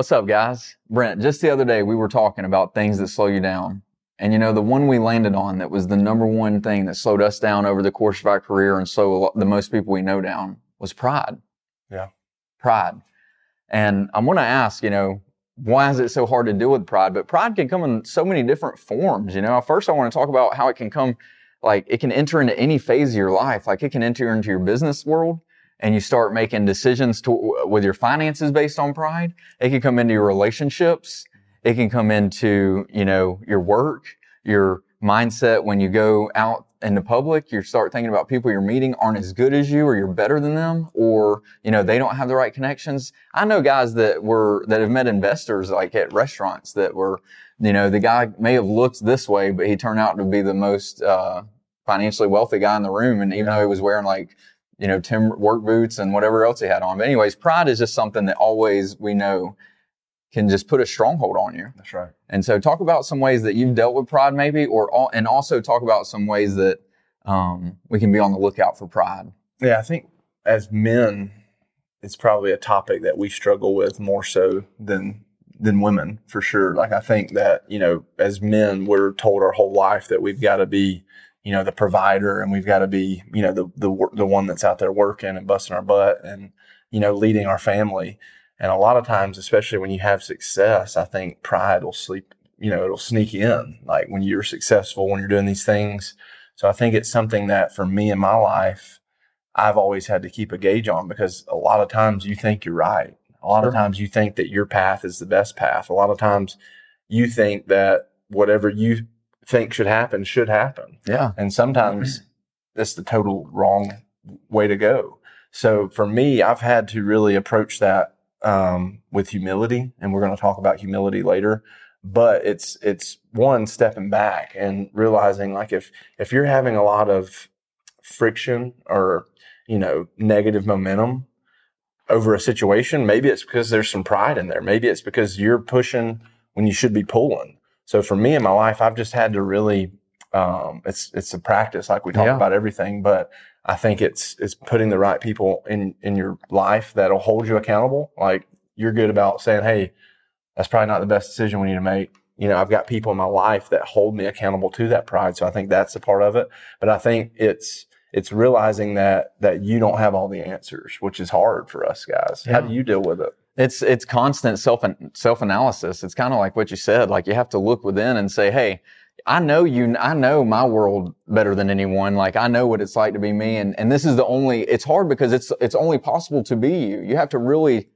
What's up, guys? Brent, just the other day we were talking about things that slow you down. And you know, the one we landed on that was the number one thing that slowed us down over the course of our career and slowed the most people we know down was pride. Yeah. Pride. And I'm going to ask, you know, why is it so hard to deal with pride? But pride can come in so many different forms. You know, first I want to talk about how it can come, like it can enter into any phase of your life. Like it can enter into your business world and you start making decisions to, with your finances based on pride. It can come into your relationships. It can come into, you know, your work, your mindset when you go out in the public, you start thinking about people you're meeting aren't as good as you or you're better than them or, you know, they don't have the right connections. I know guys that were, that have met investors like at restaurants that were, you know, the guy may have looked this way, but he turned out to be the most, uh, financially wealthy guy in the room. And even though he was wearing like, you know, Tim work boots and whatever else he had on. But anyways, pride is just something that always we know can just put a stronghold on you. That's right. And so talk about some ways that you've dealt with pride maybe, or, all, and also talk about some ways that, um, we can be on the lookout for pride. Yeah. I think as men, it's probably a topic that we struggle with more so than than women for sure. Like I think that, you know, as men, we're told our whole life that we've got to be you know the provider and we've got to be you know the the the one that's out there working and busting our butt and you know leading our family. And a lot of times especially when you have success i think pride will sleep you know it'll sneak in like when you're successful when you're doing these things. So i think it's something that for me in my life i've always had to keep a gauge on because a lot of times you think you're right. A lot sure. of times you think that your path is the best path. A lot of times you think that whatever you think should happen should happen. Yeah. And sometimes that's the total wrong way to go. So for me, I've had to really approach that um, with humility, and we're going to talk about humility later. But it's it's one stepping back and realizing like if if you're having a lot of friction or you know negative momentum over a situation, maybe it's because there's some pride in there. Maybe it's because you're pushing when you should be pulling. So for me in my life, I've just had to really, um, it's, it's a practice, like we talk yeah. about everything, but I think it's, it's putting the right people in, in your life that'll hold you accountable. Like you're good about saying, Hey, that's probably not the best decision we need to make. You know, I've got people in my life that hold me accountable to that pride. So I think that's a part of it. But I think it's, it's realizing that that you don't have all the answers, which is hard for us guys. Yeah. How do you deal with it? It's it's constant self self analysis. It's kind of like what you said. Like you have to look within and say, "Hey, I know you. I know my world better than anyone. Like I know what it's like to be me. And and this is the only. It's hard because it's it's only possible to be you. You have to really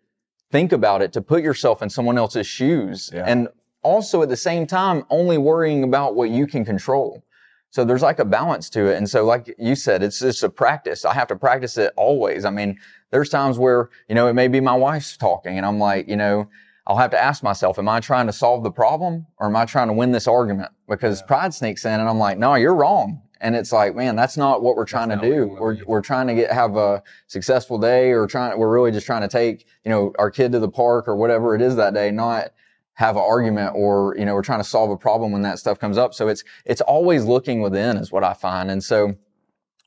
think about it to put yourself in someone else's shoes, yeah. and also at the same time only worrying about what you can control. So there's like a balance to it. And so, like you said, it's just a practice. I have to practice it always. I mean, there's times where, you know, it may be my wife's talking and I'm like, you know, I'll have to ask myself, am I trying to solve the problem or am I trying to win this argument? Because yeah. pride sneaks in and I'm like, no, you're wrong. And it's like, man, that's not what we're trying that's to do. We're, we're trying to get, have a successful day or trying, we're really just trying to take, you know, our kid to the park or whatever it is that day, not have an argument or, you know, we're trying to solve a problem when that stuff comes up. So it's, it's always looking within is what I find. And so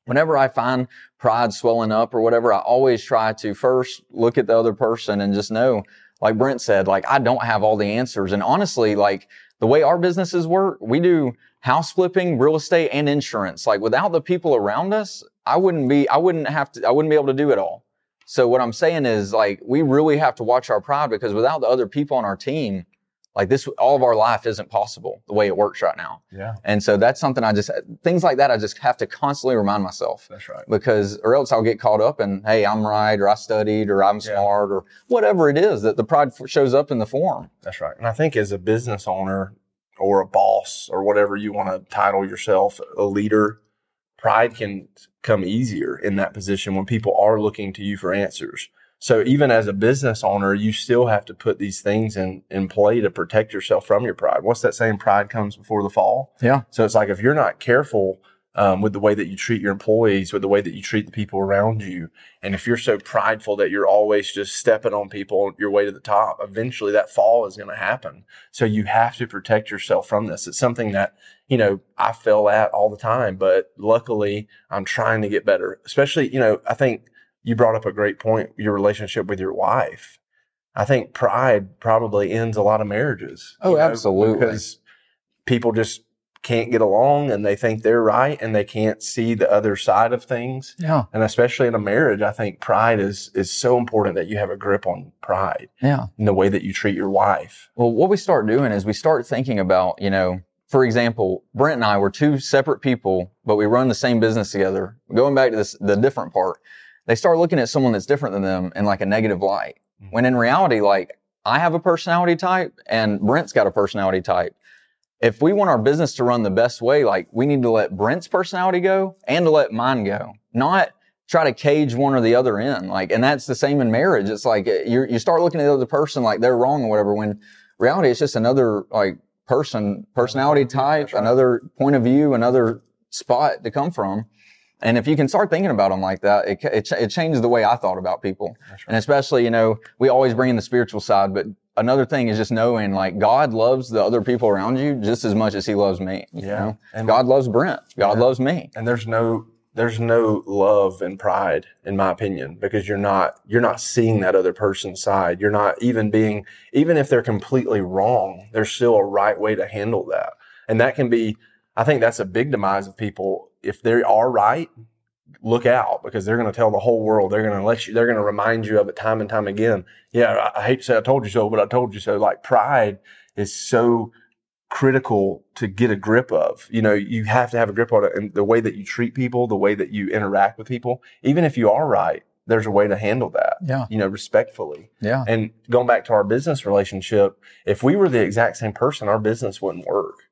whenever I find pride swelling up or whatever, I always try to first look at the other person and just know, like Brent said, like I don't have all the answers. And honestly, like the way our businesses work, we do house flipping, real estate and insurance. Like without the people around us, I wouldn't be, I wouldn't have to, I wouldn't be able to do it all. So what I'm saying is like, we really have to watch our pride because without the other people on our team, like this, all of our life isn't possible the way it works right now. Yeah. And so that's something I just, things like that, I just have to constantly remind myself. That's right. Because, or else I'll get caught up in, hey, I'm right, or I studied, or I'm yeah. smart, or whatever it is that the pride shows up in the form. That's right. And I think as a business owner or a boss or whatever you want to title yourself, a leader, pride can come easier in that position when people are looking to you for answers. So even as a business owner, you still have to put these things in, in play to protect yourself from your pride. What's that saying? Pride comes before the fall. Yeah. So it's like if you're not careful um, with the way that you treat your employees, with the way that you treat the people around you, and if you're so prideful that you're always just stepping on people your way to the top, eventually that fall is going to happen. So you have to protect yourself from this. It's something that you know I fell at all the time, but luckily I'm trying to get better. Especially, you know, I think you brought up a great point your relationship with your wife I think pride probably ends a lot of marriages. Oh, you know, absolutely. Because people just can't get along and they think they're right and they can't see the other side of things. Yeah. And especially in a marriage, I think pride is is so important that you have a grip on pride Yeah. in the way that you treat your wife. Well, what we start doing is we start thinking about, you know, for example, Brent and I were two separate people, but we run the same business together. Going back to this, the different part, they start looking at someone that's different than them in like a negative light. Mhm. When in reality, like I have a personality type and Brent's got a personality type. If we want our business to run the best way, like we need to let Brent's personality go and to let mine go, not try to cage one or the other in. Like, and that's the same in marriage. It's like uh, you you start looking at the other person like they're wrong or whatever. When reality, it's just another like person, personality type, right. another point of view, another spot to come from. And if you can start thinking about them like that, it, it, it changes the way I thought about people. That's And especially, you know, we always bring in the spiritual side, but another thing is just knowing like God loves the other people around you just as much as he loves me. You Yeah. know? And God loves Brent. God Yeah. loves me. and there's no there's no love and pride in my opinion because you're not you're not seeing that other person's side you're not even being even if they're completely wrong there's still a right way to handle that and that can be i think that's a big demise of people if they are right look out because they're going to tell the whole world they're going to let you they're going to remind you of it time and time again yeah I, I hate to say i told you so but i told you so like pride is so critical to get a grip of. You know, you have to have a grip on it and the way that you treat people, the way that you interact with people, even if you are right, there's a way to handle that, Yeah. you know, respectfully. Yeah. And going back to our business relationship, if we were the exact same person, our business wouldn't work.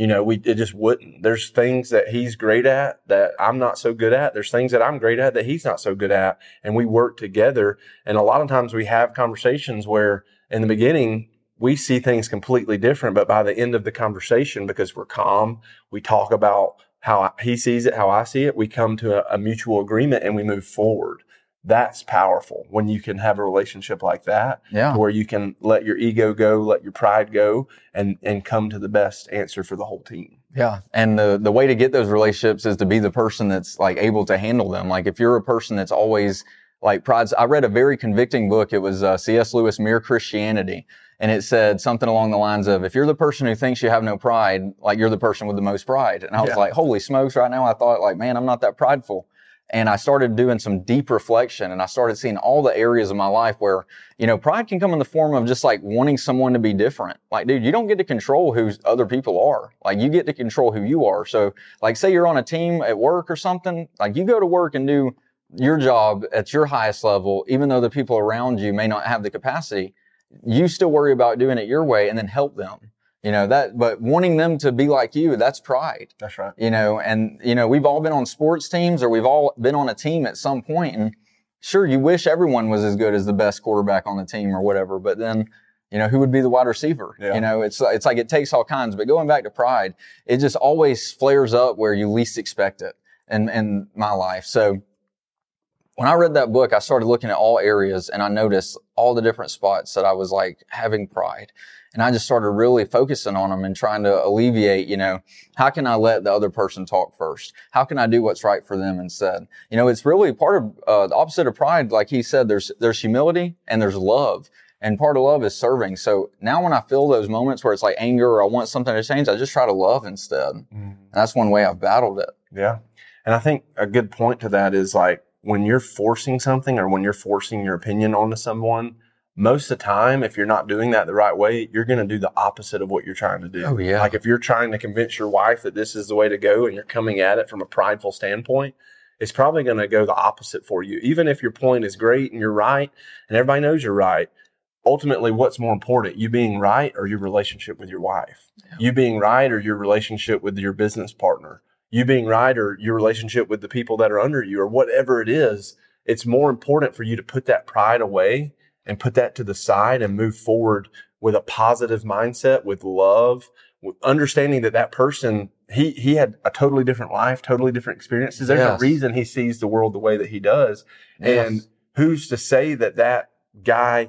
You know, we it just wouldn't. There's things that he's great at that I'm not so good at. There's things that I'm great at that he's not so good at, and we work together. And a lot of times we have conversations where in the beginning we see things completely different, but by the end of the conversation, because we're calm, we talk about how he sees it, how I see it. We come to a, a mutual agreement and we move forward. That's powerful when you can have a relationship like that Yeah. where you can let your ego go, let your pride go, and and come to the best answer for the whole team. Yeah. And the, the way to get those relationships is to be the person that's like able to handle them. Like if you're a person that's always like prides, I read a very convicting book. It was uh, C.S. Lewis, Mere Christianity. And it said something along the lines of, if you're the person who thinks you have no pride, like you're the person with the most pride. And I was Yeah. like, holy smokes, right now I thought like, man, I'm not that prideful. And I started doing some deep reflection and I started seeing all the areas of my life where, you know, pride can come in the form of just like wanting someone to be different. Like, dude, you don't get to control who other people are. Like, you get to control who you are. So, like, say you're on a team at work or something, like, you go to work and do your job at your highest level, even though the people around you may not have the capacity, you still worry about doing it your way and then help them. You know, that, but wanting them to be like you, that's pride That's right. you know, and you know, we've all been on sports teams or we've all been on a team at some point and sure, you wish everyone was as good as the best quarterback on the team or whatever, but then, you know, who would be the wide receiver? Yeah. You know, it's, it's like it takes all kinds, but going back to pride, it just always flares up where you least expect it in, in my life. So when I read that book, I started looking at all areas and I noticed all the different spots that I was like having pride. And I just started really focusing on them and trying to alleviate, you know, how can I let the other person talk first? How can I do what's right for them instead? You know, it's really part of uh, the opposite of pride. Like he said, there's there's humility and there's love, and part of love is serving. So now when I feel those moments where it's like anger or I want something to change, I just try to love instead. And that's one way I've battled it. Yeah. And I think a good point to that is like when you're forcing something or when you're forcing your opinion onto someone, most of the time, if you're not doing that the right way, you're going to do the opposite of what you're trying to do. Oh, yeah. Like if you're trying to convince your wife that this is the way to go and you're coming at it from a prideful standpoint, it's probably going to go the opposite for you. Even if your point is great and you're right and everybody knows you're right, ultimately, what's more important, you being right or your relationship with your wife? You being right or your relationship with your business partner? You being right or your relationship with the people that are under you or whatever it is? It's more important for you to put that pride away and put that to the side and move forward with a positive mindset, with love, with understanding that that person he he had a totally different life, totally different experiences. There's Yes. a reason he sees the world the way that he does, and who's to say that that guy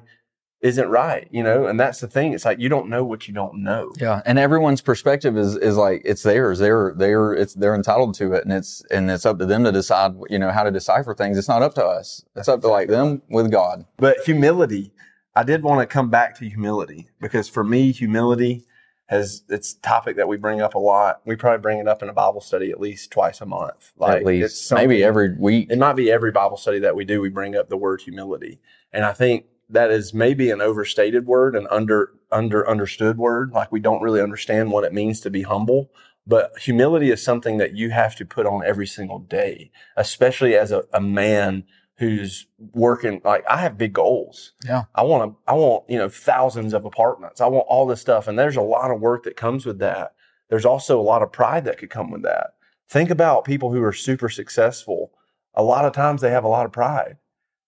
isn't right? You know, and that's the thing. It's like you don't know what you don't know. Yeah, and everyone's perspective is is like it's theirs. They're they're it's they're entitled to it, and it's and it's up to them to decide. You know how to decipher things. It's not up to us. It's up to like them with God. But humility, I did want to come back to humility because for me, humility has it's a topic that we bring up a lot. We probably bring it up in a Bible study at least twice a month. Like at least maybe every week. It might be every Bible study that we do. We bring up the word humility, and I think that is maybe an overstated word, an under under understood word. Like we don't really understand what it means to be humble. But humility is something that you have to put on every single day, especially as a, a man who's working like I have big goals. Yeah. I want to I want, you know, thousands of apartments. I want all this stuff and there's a lot of work that comes with that. There's also a lot of pride that could come with that. Think about people who are super successful. A lot of times they have a lot of pride.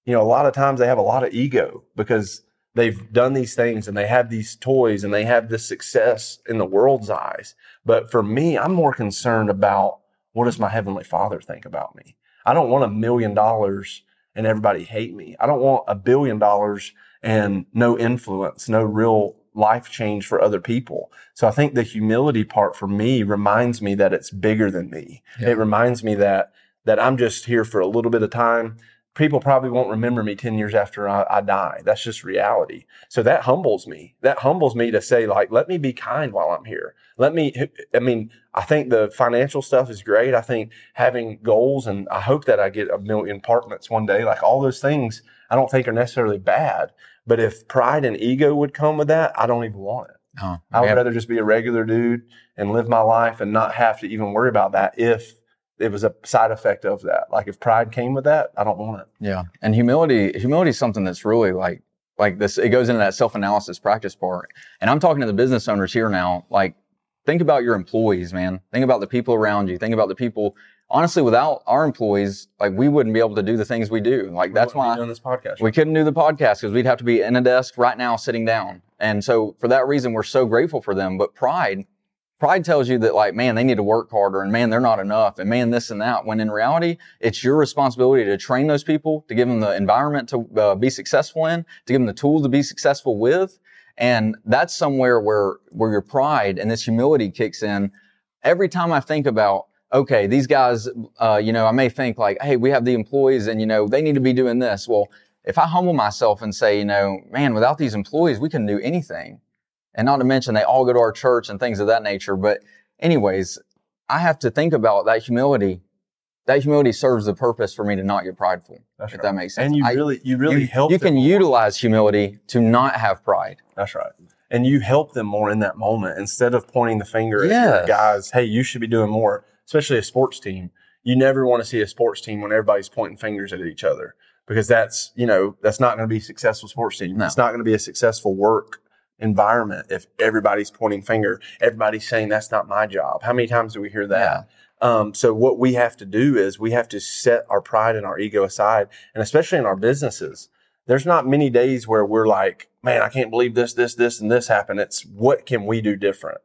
You know, a lot of times they have a lot of ego because they've done these things and they have these toys and they have this success in the world's eyes. But for me, I'm more concerned about what does my heavenly father think about me? I don't want a million dollars and everybody hate me. I don't want a billion dollars and no influence, no real life change for other people. So I think the humility part for me reminds me that it's bigger than me. Yeah. It reminds me that that I'm just here for a little bit of time people probably won't remember me 10 years after I, I, die. That's just reality. So that humbles me. That humbles me to say, like, let me be kind while I'm here. Let me, I mean, I think the financial stuff is great. I think having goals and I hope that I get a million apartments one day, like all those things, I don't think are necessarily bad. But if pride and ego would come with that, I don't even want it. I would rather just be a regular dude and live my life and not have to even worry about that if it was a side effect of that. Like if pride came with that, I don't want it. Yeah. And humility, humility is something that's really like, like this, it goes into that self-analysis practice part. And I'm talking to the business owners here now. Like, think about your employees, man. Think about the people around you. Think about the people. Honestly, without our employees, like we wouldn't be able to do the things we do. Like we that's why doing this podcast. We couldn't do the podcast because we'd have to be in a desk right now, sitting down. And so for that reason, we're so grateful for them. But pride, Pride tells you that like, man, they need to work harder and man, they're not enough and man, this and that. When in reality, it's your responsibility to train those people, to give them the environment to uh, be successful in, to give them the tools to be successful with. And that's somewhere where, where your pride and this humility kicks in. Every time I think about, okay, these guys, uh, you know, I may think like, hey, we have the employees and, you know, they need to be doing this. Well, if I humble myself and say, you know, man, without these employees, we can do anything. And not to mention they all go to our church and things of that nature. But anyways, I have to think about that humility. That humility serves the purpose for me to not get prideful. That's if right. that makes sense. And you I, really, you really you, help. You can more. utilize humility to not have pride. That's right. And you help them more in that moment instead of pointing the finger yes. at guys. Hey, you should be doing more. Especially a sports team. You never want to see a sports team when everybody's pointing fingers at each other because that's you know that's not going to be a successful sports team. No. It's not going to be a successful work environment if everybody's pointing finger, everybody's saying that's not my job. How many times do we hear that? Yeah. Um, so what we have to do is we have to set our pride and our ego aside, and especially in our businesses, there's not many days where we're like, man, I can't believe this, this, this, and this happened. It's what can we do different?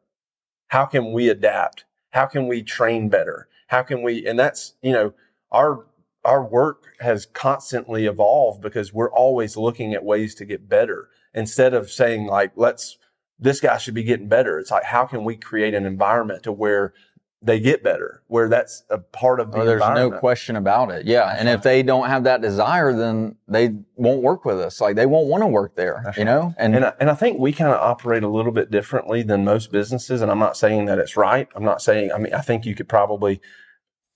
How can we adapt? How can we train better? How can we? And that's you know our our work has constantly evolved because we're always looking at ways to get better instead of saying like let's this guy should be getting better. It's like how can we create an environment to where they get better where that's a part of the oh, there's no question about it. Yeah and if they don't have that desire then they won't work with us. Like they won't want to work there that's you right. know? And and I, and I think we kind of operate a little bit differently than most businesses and i'm not saying that it's right. I'm not saying i mean i think you could probably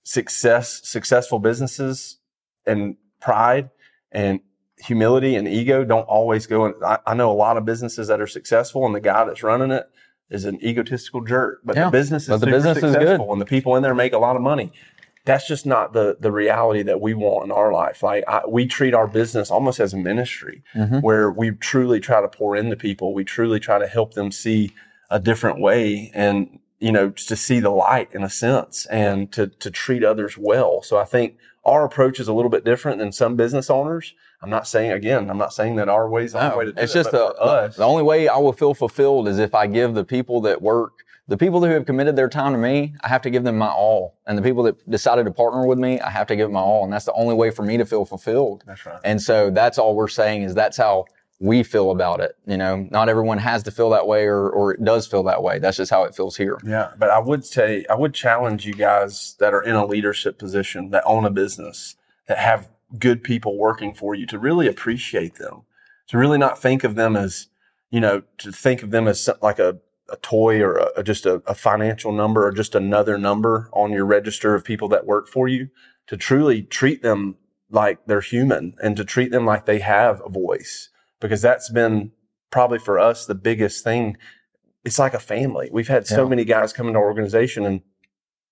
success successful businesses and pride and humility and ego don't always go in. I, I, know a lot of businesses that are successful and the guy that's running it is an egotistical jerk, but yeah, the business is but the business successful and the people in there make a lot of money. That's just not the the reality that we want in our life. Like I, we treat our business almost as a ministry, mm-hmm. where we truly try to pour into people. We truly try to help them see a different way, and you know, to see the light in a sense, and to to treat others well. So I think our approach is a little bit different than some business owners. I'm not saying again, I'm not saying that our way is the no, way to do it's it. It's just the, us. the only way I will feel fulfilled is if I give the people that work, the people who have committed their time to me, I have to give them my all. And the people that decided to partner with me, I have to give them my all. And that's the only way for me to feel fulfilled. That's right. And so that's all we're saying is that's how we feel about it. You know, not everyone has to feel that way or, or it does feel that way. That's just how it feels here. Yeah. But I would say, I would challenge you guys that are in a leadership position, that own a business, that have good people working for you to really appreciate them, to really not think of them as, you know, to think of them as like a, a toy or a, just a, a financial number or just another number on your register of people that work for you, to truly treat them like they're human and to treat them like they have a voice because that's been probably for us the biggest thing. It's like a family. We've had so Yeah. many guys come into our organization and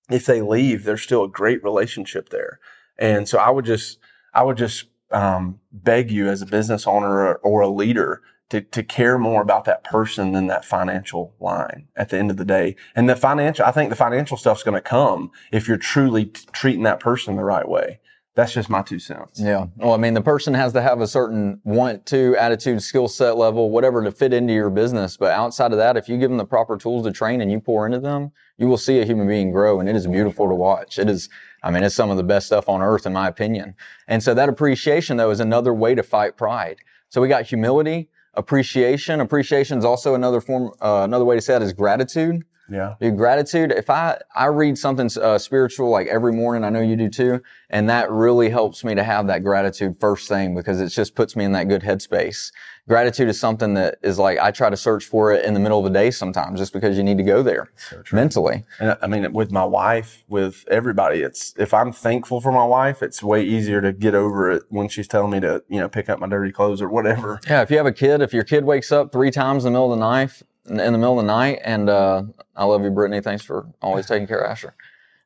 if they leave, there's still a great relationship there. And so I would just, I would just um, beg you as a business owner or, or a leader to, to care more about that person than that financial line at the end of the day. And the financial, I think the financial stuff's going to come if you're truly t- treating that person the right way. That's just my two cents. Yeah. Well, I mean, the person has to have a certain want to, attitude, skill set level, whatever to fit into your business. But outside of that, if you give them the proper tools to train and you pour into them, you will see a human being grow. And it is beautiful to watch. It is, I mean, it's some of the best stuff on earth, in my opinion. And so that appreciation, though, is another way to fight pride. So we got humility, appreciation. Appreciation is also another form, uh, another way to say that is gratitude. Yeah. Dude, gratitude. If I I read something uh, spiritual like every morning, I know you do too, and that really helps me to have that gratitude first thing because it just puts me in that good headspace. Gratitude is something that is like I try to search for it in the middle of the day sometimes, just because you need to go there So mentally. And I mean, with my wife, with everybody, it's if I'm thankful for my wife, it's way easier to get over it when she's telling me to, you know, pick up my dirty clothes or whatever. Yeah, if you have a kid, if your kid wakes up three times in the middle of the night, in the middle of the night, and uh, I love you, Brittany. Thanks for always taking care of Asher.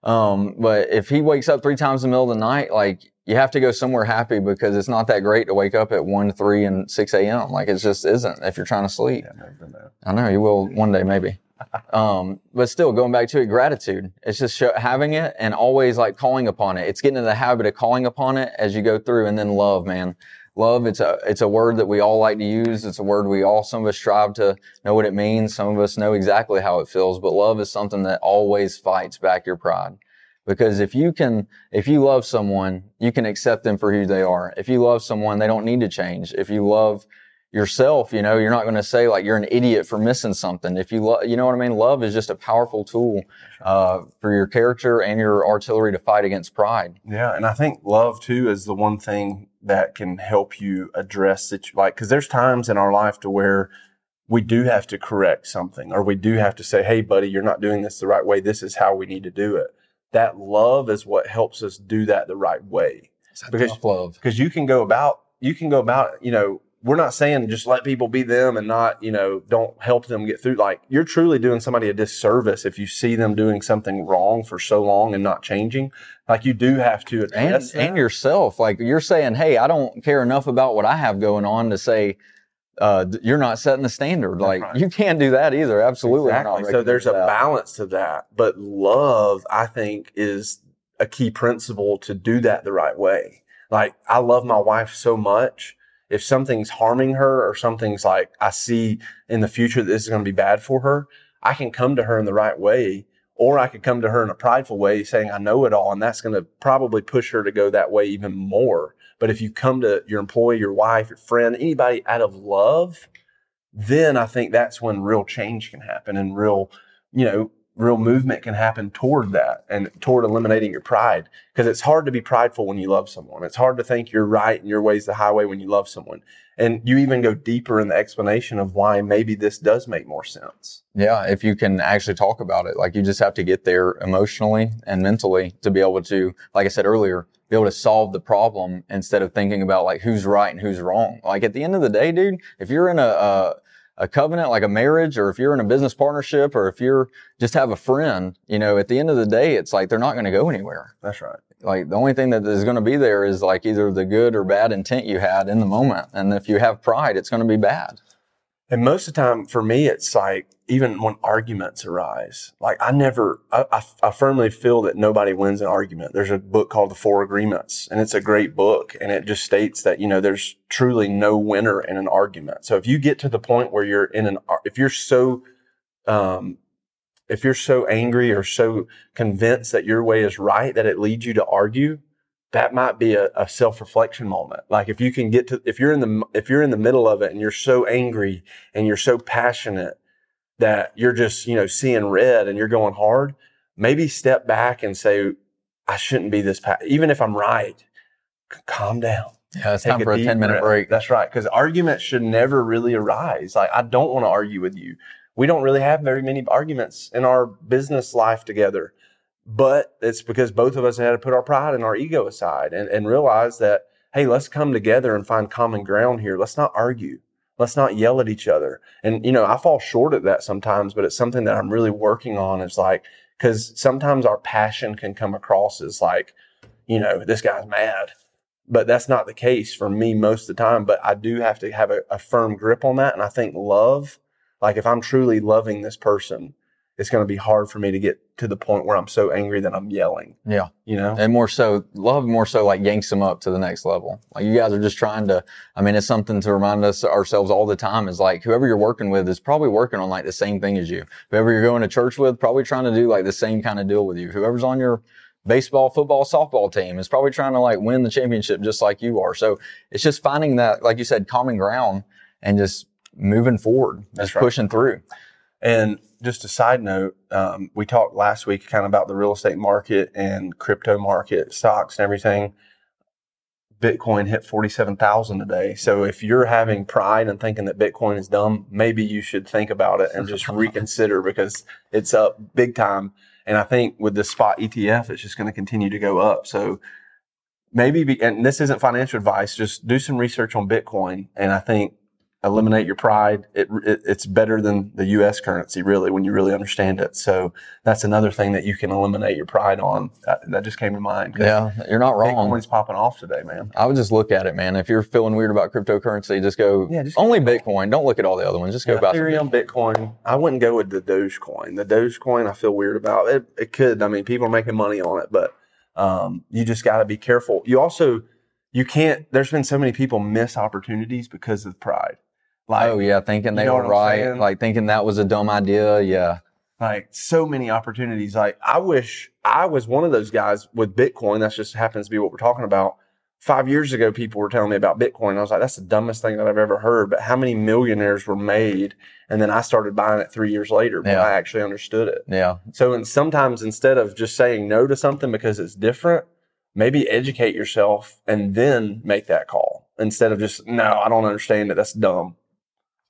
Um, but if he wakes up three times in the middle of the night, like you have to go somewhere happy because it's not that great to wake up at one, three, and six a.m. Like it just isn't if you're trying to sleep. Yeah, I've never been there. I know you will one day, maybe. Um, but still, going back to it, gratitude. It's just show, having it and always like calling upon it. It's getting in the habit of calling upon it as you go through, and then love, man. Love. It's a it's a word that we all like to use. It's a word we all some of us strive to know what it means. Some of us know exactly how it feels. But love is something that always fights back your pride. Because if you can, if you love someone, you can accept them for who they are. If you love someone, they don't need to change. If you love yourself, you know, you're not going to say like you're an idiot for missing something. If you love, you know what I mean? Love is just a powerful tool, uh, for your character and your artillery to fight against pride. Yeah, and I think love too is the one thing that can help you address it. Like, because there's times in our life to where we do have to correct something, or we do have to say, "Hey, buddy, you're not doing this the right way. This is how we need to do it." That love is what helps us do that the right way. Because- love. because you can go about you can go about you know we're not saying just let people be them and not you know don't help them get through like you're truly doing somebody a disservice if you see them doing something wrong for so long and not changing like you do have to And, address that. and yourself, like you're saying, Hey, I don't care enough about what I have going on to say, uh, you're not setting the standard. Like right. you can't do that either. Absolutely. Exactly so there's a balance to that but love i think is a key principle to do that the right way like i love my wife so much if something's harming her or something's like i see in the future that this is going to be bad for her i can come to her in the right way or i could come to her in a prideful way saying i know it all and that's going to probably push her to go that way even more. But if you come to your employee your wife your friend anybody out of love then I think that's when real change can happen and real, you know, real movement can happen toward that and toward eliminating your pride. Because it's hard to be prideful when you love someone. It's hard to think you're right and your way's the highway when you love someone. And you even go deeper in the explanation of why maybe this does make more sense. Yeah, if you can actually talk about it, like you just have to get there emotionally and mentally to be able to, like I said earlier, be able to solve the problem instead of thinking about like who's right and who's wrong. Like at the end of the day, dude, if you're in a, a covenant like a marriage or if you're in a business partnership or if you're just have a friend, you know, at the end of the day, it's like they're not going to go anywhere. That's right. Like the only thing that is going to be there is like either the good or bad intent you had in the moment. And if you have pride, it's going to be bad. And most of the time for me, it's like, even when arguments arise, like I never, I, I, I firmly feel that nobody wins an argument. There's a book called The Four Agreements and it's a great book. And it just states that, you know, there's truly no winner in an argument. So if you get to the point where you're in an, if you're so, um, if you're so angry or so convinced that your way is right that it leads you to argue, that might be a, a self-reflection moment. Like if you can get to, if you're in the, if you're in the middle of it and you're so angry and you're so passionate that you're just, you know, seeing red and you're going hard, maybe step back and say, I shouldn't be this, pa-. even if I'm right, c- calm down. Yeah, it's Take time for a 10 minute breath. break. That's right. Because arguments should never really arise. Like, I don't want to argue with you. We don't really have very many arguments in our business life together. But it's because both of us had to put our pride and our ego aside and, and realize that, hey, let's come together and find common ground here. Let's not argue. Let's not yell at each other. And, you know, I fall short at that sometimes, but it's something that I'm really working on. It's like, because sometimes our passion can come across as like, you know, this guy's mad but that's not the case for me most of the time. But I do have to have a, a, firm grip on that. And I think love, like if I'm truly loving this person, it's going to be hard for me to get to the point where I'm so angry that I'm yelling. Yeah. You know? And more so, love more so like yanks them up to the next level. Like you guys are just trying to, I mean, it's something to remind us ourselves all the time is like whoever you're working with is probably working on like the same thing as you. Whoever you're going to church with, probably trying to do like the same kind of deal with you. Whoever's on your, baseball, football, softball team is probably trying to like win the championship just like you are. So it's just finding that, like you said, common ground and just moving forward, That's just right. pushing through. And just a side note, um, we talked last week kind of about the real estate market and crypto market, stocks and everything. Bitcoin hit 47,000 today. So if you're having pride and thinking that Bitcoin is dumb, maybe you should think about it and just reconsider because it's up big time. And I think with the spot ETF, it's just going to continue to go up. So maybe, be, and this isn't financial advice, just do some research on Bitcoin. And I think eliminate your pride. It, it, it's better than the U.S. currency, really, when you really understand it. So that's another thing that you can eliminate your pride on. That, that just came to mind. Yeah, you're not wrong. Bitcoin's popping off today, man. I would just look at it, man. If you're feeling weird about cryptocurrency, just go Yeah, just- only Bitcoin. Don't look at all the other ones. Just go Yeah, buy Ethereum, Bitcoin. I wouldn't go with the Dogecoin. The Dogecoin, I feel weird about it. It could. I mean, people are making money on it, but um, you just got to be careful. You also, you can't. There's been so many people miss opportunities because of pride. Like, Oh yeah, thinking You they know were right, saying? like thinking that was a dumb idea. Yeah, like so many opportunities. Like I wish I was one of those guys with Bitcoin. That's just happens to be what we're talking about. Five years ago, people were telling me about Bitcoin. I was like, that's the dumbest thing that I've ever heard. But how many millionaires were made? And then I started buying it three years later when Yeah. I actually understood it. yeah, So and sometimes instead of just saying no to something because it's different, maybe educate yourself and then make that call instead of just no, I don't understand it. That's dumb.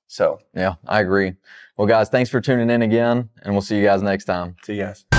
So yeah. I agree. Well, guys, thanks for tuning in again, and we'll see you guys next time. see you guys.